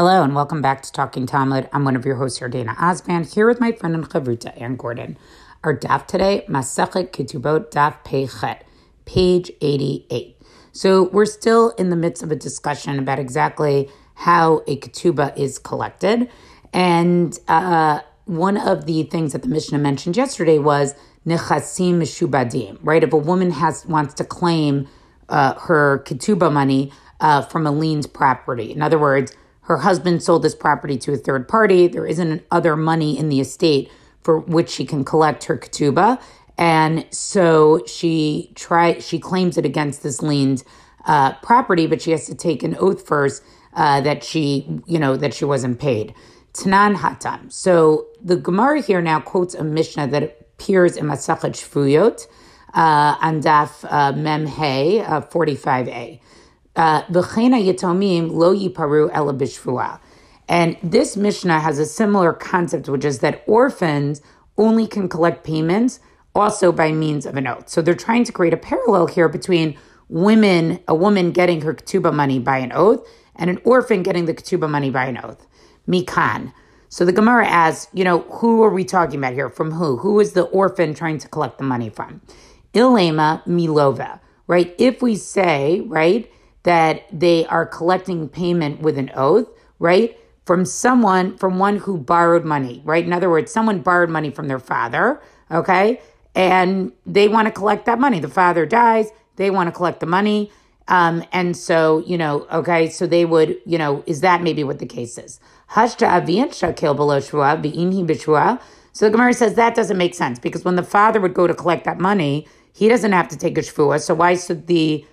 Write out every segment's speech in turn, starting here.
Hello and welcome back to Talking Talmud. I'm one of your hosts, Yardaena Osband, here with my friend and chavruta, Anne Gordon. Our daf today, Masechet Ketubot Daf Peichet, page 88. So we're still in the midst of a discussion about exactly how a ketubah is collected. And uh, one of the things that the Mishnah mentioned yesterday was nechasim mishubadim, right? If a woman has wants to claim uh, her ketubah money uh, from a liened property, in other words, her husband sold this property to a third party. There isn't other money in the estate for which she can collect her ketubah. And so she try she claims it against this liened uh, property, but she has to take an oath first uh, that she, you know, that she wasn't paid. Tanan Hatam. So the Gemara here now quotes a Mishnah that appears in Masachet Shvuyot, uh, on Daf uh, Mem Hey, uh, 45a. Uh, Uh, yitomim lo yiparu ela And this Mishnah has a similar concept, which is that orphans only can collect payments also by means of an oath. So they're trying to create a parallel here between women, a woman getting her ketubah money by an oath, and an orphan getting the ketubah money by an oath. Mikan. So the Gemara asks, you know, who are we talking about here? From who? Who is the orphan trying to collect the money from? Ilema Milova, right? If we say, right, that they are collecting payment with an oath, right? From someone, from one who borrowed money, right? In other words, someone borrowed money from their father, okay? And they want to collect that money. The father dies, they want to collect the money. Um, and so, you know, okay, so they would, you know, is that maybe what the case is? Aviyant shakil. So the Gemara says that doesn't make sense because when the father would go to collect that money, he doesn't have to take a shvua. So why should the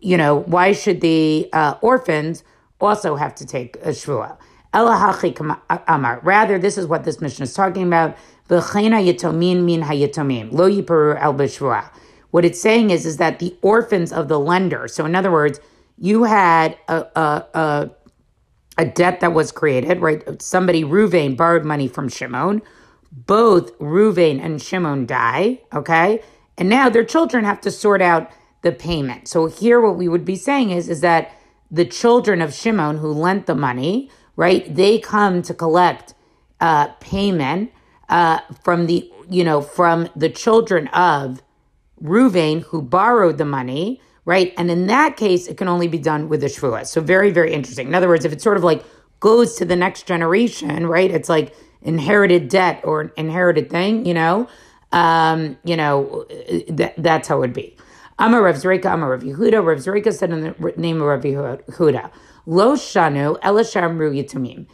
you know, why should the uh, orphans also have to take a shvua? Amar. Rather, this is what this mission is talking about. min lo el What it's saying is, is that the orphans of the lender. So, in other words, you had a, a, a, a debt that was created, right? Somebody, Ruvain, borrowed money from Shimon. Both Ruvain and Shimon die, okay? And now their children have to sort out the payment. So here what we would be saying is is that the children of Shimon who lent the money, right? They come to collect uh, payment uh, from the you know from the children of Ruvain who borrowed the money, right? And in that case, it can only be done with a shvua. So very very interesting. In other words, if it sort of like goes to the next generation, right? It's like inherited debt or inherited thing, you know. Um, you know, th- that's how it would be. Amar Rav Zrika, Amar Rav Yehuda. Rav Zrika said in the name of Rav Yehuda, Lo Shanu Elishamru Yitumim.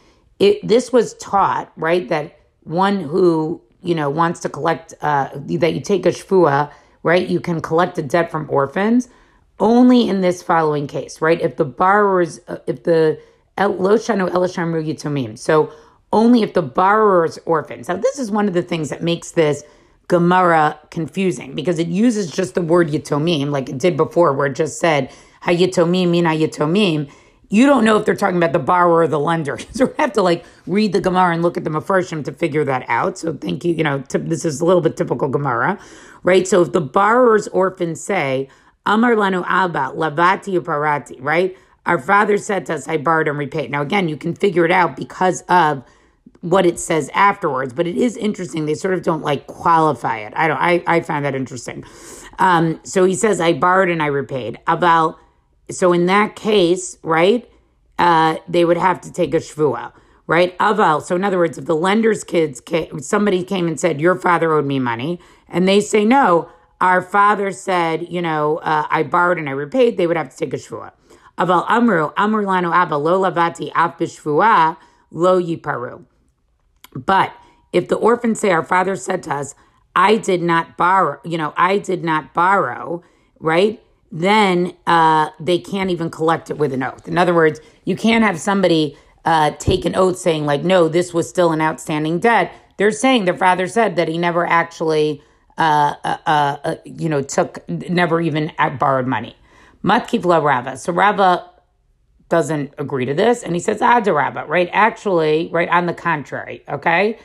This was taught, right, that one who, you know, wants to collect, uh, that you take a shvua, right, you can collect a debt from orphans only in this following case, right? If the borrowers, uh, if the Lo Shanu Elishamru Yitumim. So only if the borrower's orphans. Now, this is one of the things that makes this Gemara confusing because it uses just the word yatomim like it did before, where it just said hayatomim min hayatomim. You don't know if they're talking about the borrower or the lender. so we have to like read the Gemara and look at the Mefarshim to figure that out. So thank you. You know, t- this is a little bit typical Gemara, right? So if the borrower's orphans say, Amar lanu abba, lavati parati, right? Our father said to us, I borrowed and repaid. Now again, you can figure it out because of what it says afterwards, but it is interesting. They sort of don't like qualify it. I don't. I I find that interesting. Um, so he says, "I borrowed and I repaid." About so in that case, right? Uh, they would have to take a shvua, right? Aval. So in other words, if the lender's kids, came, somebody came and said, "Your father owed me money," and they say, "No, our father said, you know, uh, I borrowed and I repaid," they would have to take a shvua. Aval amru amru lanu abba lo lavati af lo yiparu. But if the orphans say, Our father said to us, I did not borrow, you know, I did not borrow, right? Then uh, they can't even collect it with an oath. In other words, you can't have somebody uh, take an oath saying, like, no, this was still an outstanding debt. They're saying their father said that he never actually, uh, uh, uh, uh you know, took, never even borrowed money. Matkif Rava. So Rava doesn't agree to this. And he says, ah, Adarabba, right? Actually, right on the contrary, okay?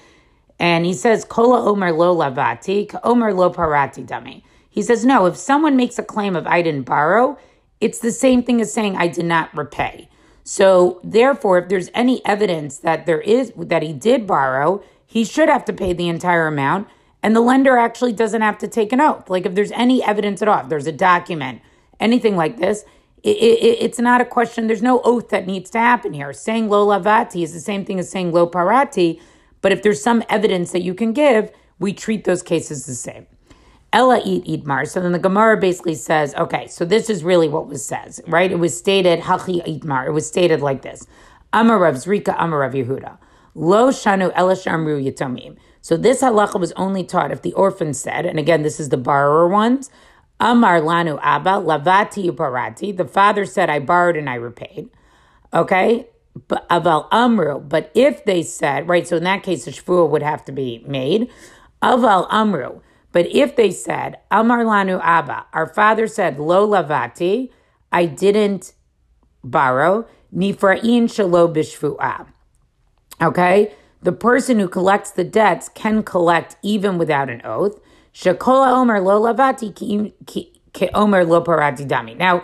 And he says, Kola Omer lo lavati, Omer lo parati dummy. He says, no, if someone makes a claim of I didn't borrow, it's the same thing as saying I did not repay. So therefore, if there's any evidence that there is that he did borrow, he should have to pay the entire amount. And the lender actually doesn't have to take an oath. Like if there's any evidence at all, if there's a document, anything like this, it, it, it's not a question. There's no oath that needs to happen here. Saying lo lavati is the same thing as saying lo parati. But if there's some evidence that you can give, we treat those cases the same. Ella eat idmar. So then the Gemara basically says, okay, so this is really what was says, right? It was stated hachi idmar. It was stated like this: Amarav Zrika Amarav Yehuda. Lo shanu ela shamru yatomim. So this halacha was only taught if the orphan said, and again, this is the borrower ones. Amar lanu abba lavati uparati. The father said, I borrowed and I repaid. Okay, but aval amru. But if they said, right, so in that case, the shvua would have to be made. Aval amru. But if they said, Amar lanu abba, our father said, lo lavati, I didn't borrow, nifra'in shalo bishvu'ah. Okay? The person who collects the debts can collect even without an oath. Shakola omer lo lavati ki omer lo parati dami. Now,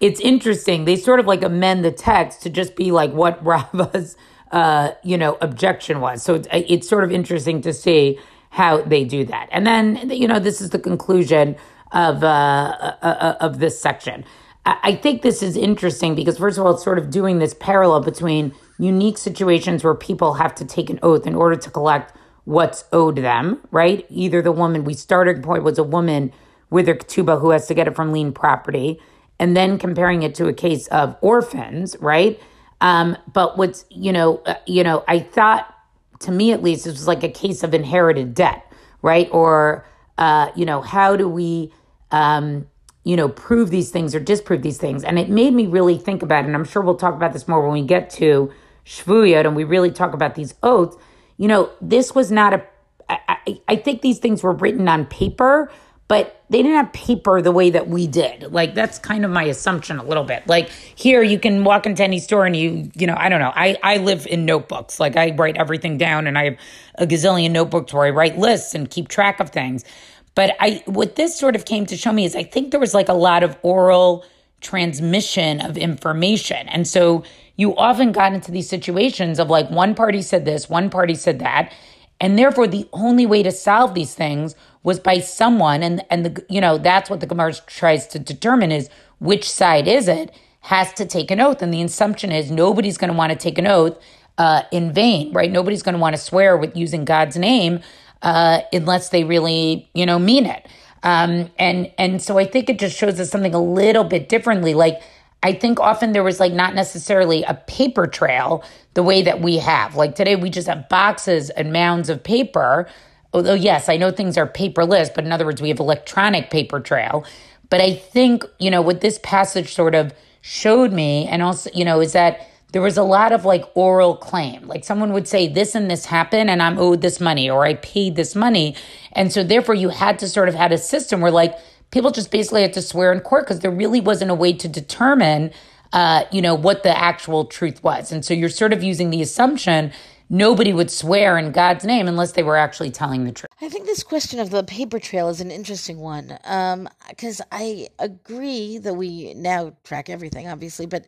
it's interesting. They sort of like amend the text to just be like what Rava's, uh, you know, objection was. So it's, it's sort of interesting to see how they do that. And then, you know, this is the conclusion of, uh, uh, uh of this section. I think this is interesting because, first of all, it's sort of doing this parallel between unique situations where people have to take an oath in order to collect what's owed them, right? Either the woman, we started point was a woman with a ketubah who has to get it from lien property, and then comparing it to a case of orphans, right? Um, but what's, you know, uh, you know, I thought, to me at least, this was like a case of inherited debt, right? Or, uh, you know, how do we, um, you know, prove these things or disprove these things? And it made me really think about it. And I'm sure we'll talk about this more when we get to Shvuyot and we really talk about these oaths, you know, this was not a. I, I, think these things were written on paper, but they didn't have paper the way that we did. Like that's kind of my assumption a little bit. Like here you can walk into any store and you, you know, I don't know. I, I live in notebooks. Like I write everything down and I have a gazillion notebooks where I write lists and keep track of things. But I what this sort of came to show me is I think there was like a lot of oral transmission of information. And so you often got into these situations of like one party said this, one party said that. And therefore, the only way to solve these things was by someone, and and the you know that's what the Gemara tries to determine is which side is it has to take an oath, and the assumption is nobody's going to want to take an oath uh, in vain, right? Nobody's going to want to swear with using God's name uh, unless they really you know mean it. Um, and and so I think it just shows us something a little bit differently, like I think often there was like not necessarily a paper trail the way that we have. Like today, we just have boxes and mounds of paper. Although, yes, I know things are paperless, but in other words, we have electronic paper trail. But I think, you know, what this passage sort of showed me, and also, you know, is that there was a lot of like oral claim. Like someone would say, this and this happened, and I'm owed this money, or I paid this money. And so, therefore, you had to sort of had a system where, like, people just basically had to swear in court because there really wasn't a way to determine, uh, you know, what the actual truth was. And so you're sort of using the assumption nobody would swear in God's name unless they were actually telling the truth. I think this question of the paper trail is an interesting one Um because um, I agree that we now track everything, obviously, but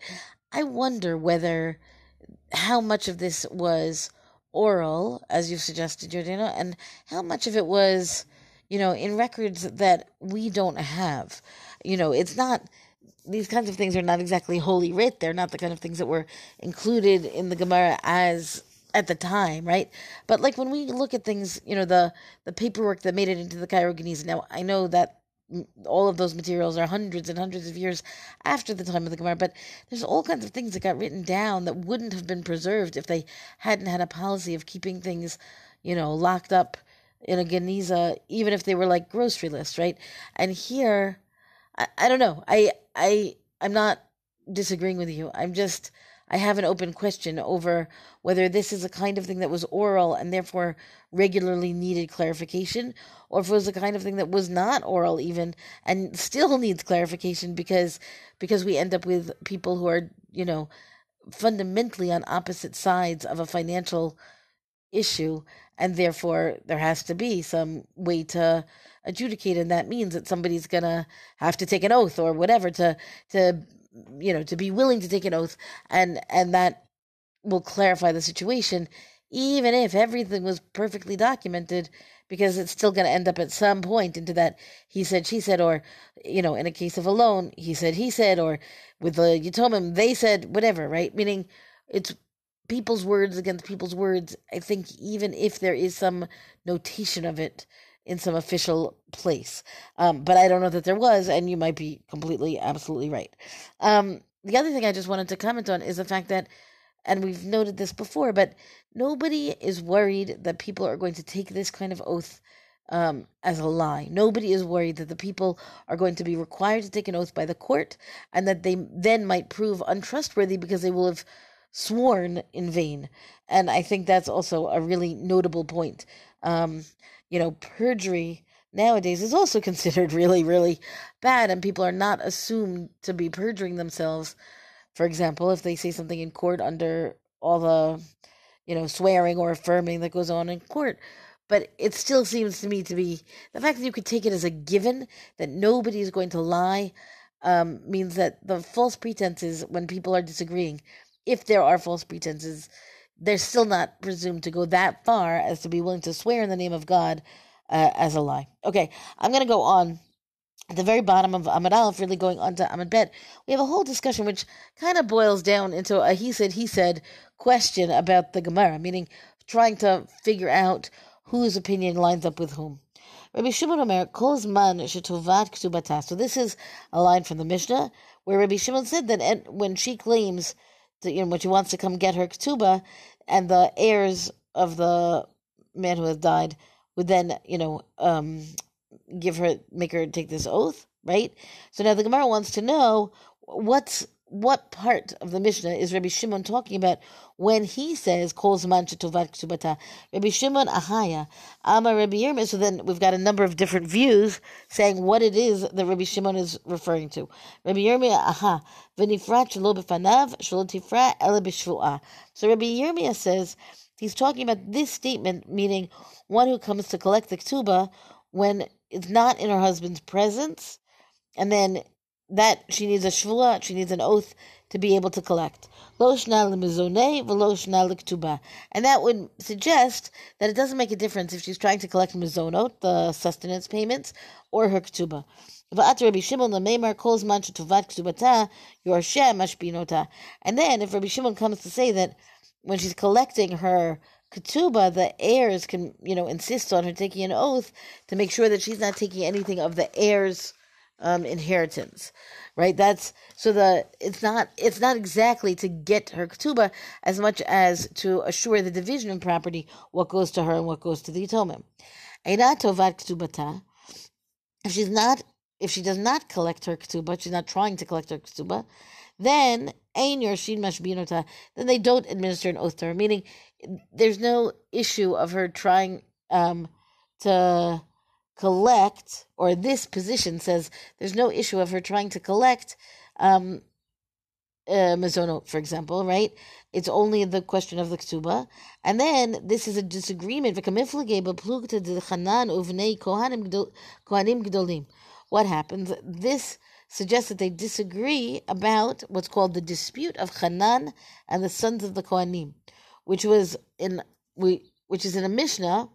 I wonder whether how much of this was oral, as you've suggested, Jordana, and how much of it was you know, in records that we don't have. You know, it's not these kinds of things are not exactly holy writ. They're not the kind of things that were included in the Gemara as at the time, right? But like when we look at things, you know, the the paperwork that made it into the Cairo Geniza. Now I know that all of those materials are hundreds and hundreds of years after the time of the Gemara, but there's all kinds of things that got written down that wouldn't have been preserved if they hadn't had a policy of keeping things, you know, locked up in a Geniza, even if they were like grocery lists, right? And here, I, I don't know. I I I'm not disagreeing with you. I'm just I have an open question over whether this is a kind of thing that was oral and therefore regularly needed clarification, or if it was a kind of thing that was not oral even and still needs clarification because because we end up with people who are you know fundamentally on opposite sides of a financial issue and therefore there has to be some way to adjudicate. And that means that somebody's gonna have to take an oath or whatever to to you know, to be willing to take an oath, and and that will clarify the situation, even if everything was perfectly documented, because it's still going to end up at some point into that he said, she said, or, you know, in a case of a loan, he said, he said, or with the Yitomim, they said, whatever, right? Meaning it's people's words against people's words. I think even if there is some notation of it in some official place, um, but I don't know that there was, and you might be completely, absolutely right. Um, the other thing I just wanted to comment on is the fact that, and we've noted this before, but nobody is worried that people are going to take this kind of oath um, as a lie. Nobody is worried that the people are going to be required to take an oath by the court and that they then might prove untrustworthy because they will have sworn in vain. And I think that's also a really notable point. Um, you know, perjury nowadays is also considered really, really bad, and people are not assumed to be perjuring themselves. For example, if they say something in court under all the, you know, swearing or affirming that goes on in court. But it still seems to me to be the fact that you could take it as a given that nobody is going to lie um, means that the false pretenses when people are disagreeing if there are false pretenses, they're still not presumed to go that far as to be willing to swear in the name of God uh, as a lie. Okay, I'm going to go on. At the very bottom of Amud Aleph, really going on to Amud Bet, we have a whole discussion which kind of boils down into a he said, he said question about the Gemara, meaning trying to figure out whose opinion lines up with whom. Rabbi Shimon Omer, calls man shetovat ktubata. So this is a line from the Mishnah where Rabbi Shimon said that when she claims to, you know, when she wants to come get her ketubah, and the heirs of the man who has died would then, you know, um, give her, make her take this oath, right? So now the Gemara wants to know what's what part of the Mishnah is Rabbi Shimon talking about when he says calls man chetovat ktubata? Rabbi Shimon ahaya, Amar Rabbi Yirmiyah. So then we've got a number of different views saying what it is that Rabbi Shimon is referring to. Rabbi Yirmiyah aha v'nifrat shelo b'fanav shelo b'shvuah. So Rabbi Yirmiyah says he's talking about this statement, meaning one who comes to collect the ketubah when it's not in her husband's presence, and then that she needs a shvua, she needs an oath to be able to collect. And that would suggest that it doesn't make a difference if she's trying to collect mizonot, the sustenance payments, or her ketubah. And then if Rabbi Shimon comes to say that when she's collecting her ketubah, the heirs can, you know, insist on her taking an oath to make sure that she's not taking anything of the heirs' um, inheritance, right? That's so the it's not it's not exactly to get her ketubah as much as to assure the division of property, what goes to her and what goes to the atonement. If she's not, if she does not collect her ketubah, she's not trying to collect her ketubah, then ein yorshin mashbinota. Then they don't administer an oath to her, meaning there's no issue of her trying um, to collect, or this position says there's no issue of her trying to collect um, uh, mizonot, for example, right? It's only the question of the ktuba. And then this is a disagreement. What happens? This suggests that they disagree about what's called the dispute of Hanan and the sons of the Kohanim, which was in we which is in a Mishnah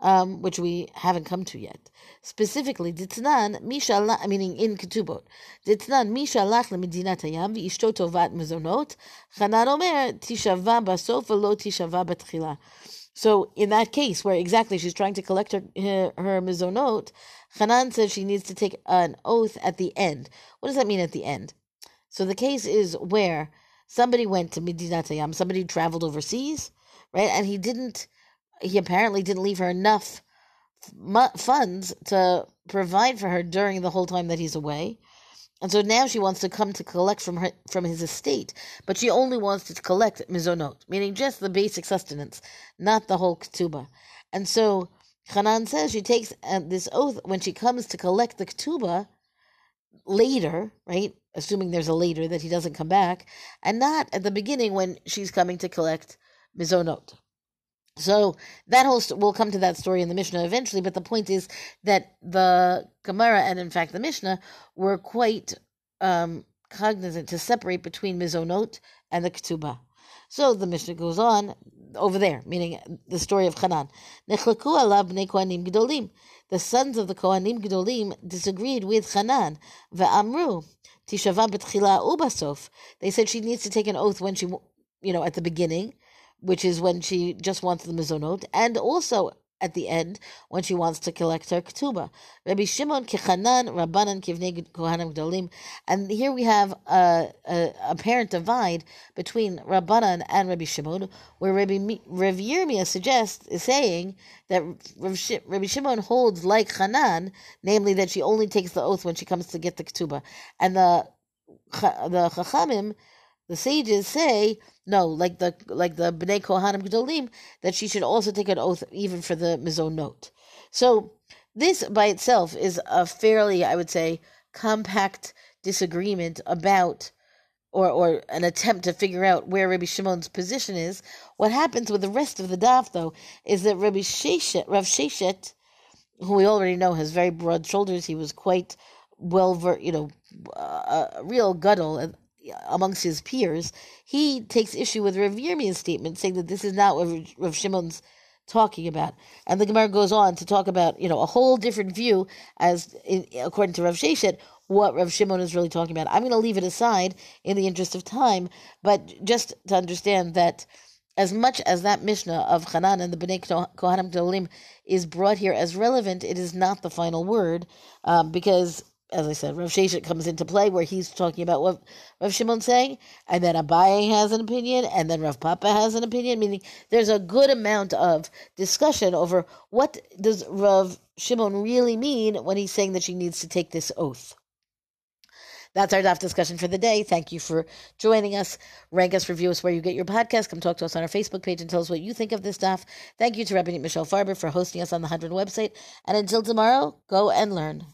um, which we haven't come to yet. Specifically, Ditnan, Mishallah, meaning in Ketubot, Ditnan, Mishalach lemedinat hayam, v'ishto tovat mezonot, Chanan omer, tishava basof, v'lo tishava batchila. So in that case, where exactly she's trying to collect her, her, her Hanan says she needs to take an oath at the end. What does that mean at the end? So the case is where somebody went to Medinat Hayam, somebody traveled overseas, right, and he didn't he apparently didn't leave her enough funds to provide for her during the whole time that he's away. And so now she wants to come to collect from her from his estate, but she only wants to collect mizonot, meaning just the basic sustenance, not the whole ketubah. And so Hanan says she takes uh, this oath when she comes to collect the ketubah later, right? Assuming there's a later that he doesn't come back, and not at the beginning when she's coming to collect mizonot. So that whole st- we'll come to that story in the Mishnah eventually, but the point is that the Gemara and in fact the Mishnah were quite um, cognizant to separate between mizonot and the ketubah. So the Mishnah goes on over there, meaning the story of Hanan. The sons of the kohanim gedolim disagreed with Hanan. Ve'amru tishava betchila ubasof. They said she needs to take an oath when she, you know, at the beginning, which is when she just wants the mizonot, and also at the end when she wants to collect her ketubah. Rabbi Shimon kechanan rabbanan kivnei kohanim gdolim. And here we have a, a apparent divide between rabbanan and Rabbi Shimon, where Rabbi, Rabbi Yirmiyah suggests, is saying that Rabbi Shimon holds like Hanan, namely that she only takes the oath when she comes to get the ketubah. And the, the Chachamim the sages say no, like the like the Bnei Kohanim Gdolim, that she should also take an oath even for the mizonot. So this by itself is a fairly, I would say, compact disagreement about or or an attempt to figure out where Rabbi Shimon's position is. What happens with the rest of the daf, though, is that Rabbi Sheshet, Rav Sheshet, who we already know has very broad shoulders, he was quite well, ver- you know, uh, a real gadol amongst his peers, he takes issue with Rav Yirmiyah's statement, saying that this is not what Rav Shimon's talking about. And the Gemara goes on to talk about, you know, a whole different view as, in, according to Rav Sheshet, what Rav Shimon is really talking about. I'm going to leave it aside in the interest of time, but just to understand that as much as that Mishnah of Hanan and the Bnei Kohanim Gdolim is brought here as relevant, it is not the final word, um, because as I said, Rav Sheshet comes into play where he's talking about what Rav Shimon's saying, and then Abaye has an opinion, and then Rav Papa has an opinion, meaning there's a good amount of discussion over what does Rav Shimon really mean when he's saying that she needs to take this oath. That's our DAF discussion for the day. Thank you for joining us. Rank us, review us where you get your podcast. Come talk to us on our Facebook page and tell us what you think of this DAF. Thank you to Rabbi Michelle Farber for hosting us on the Hadran website. And until tomorrow, go and learn.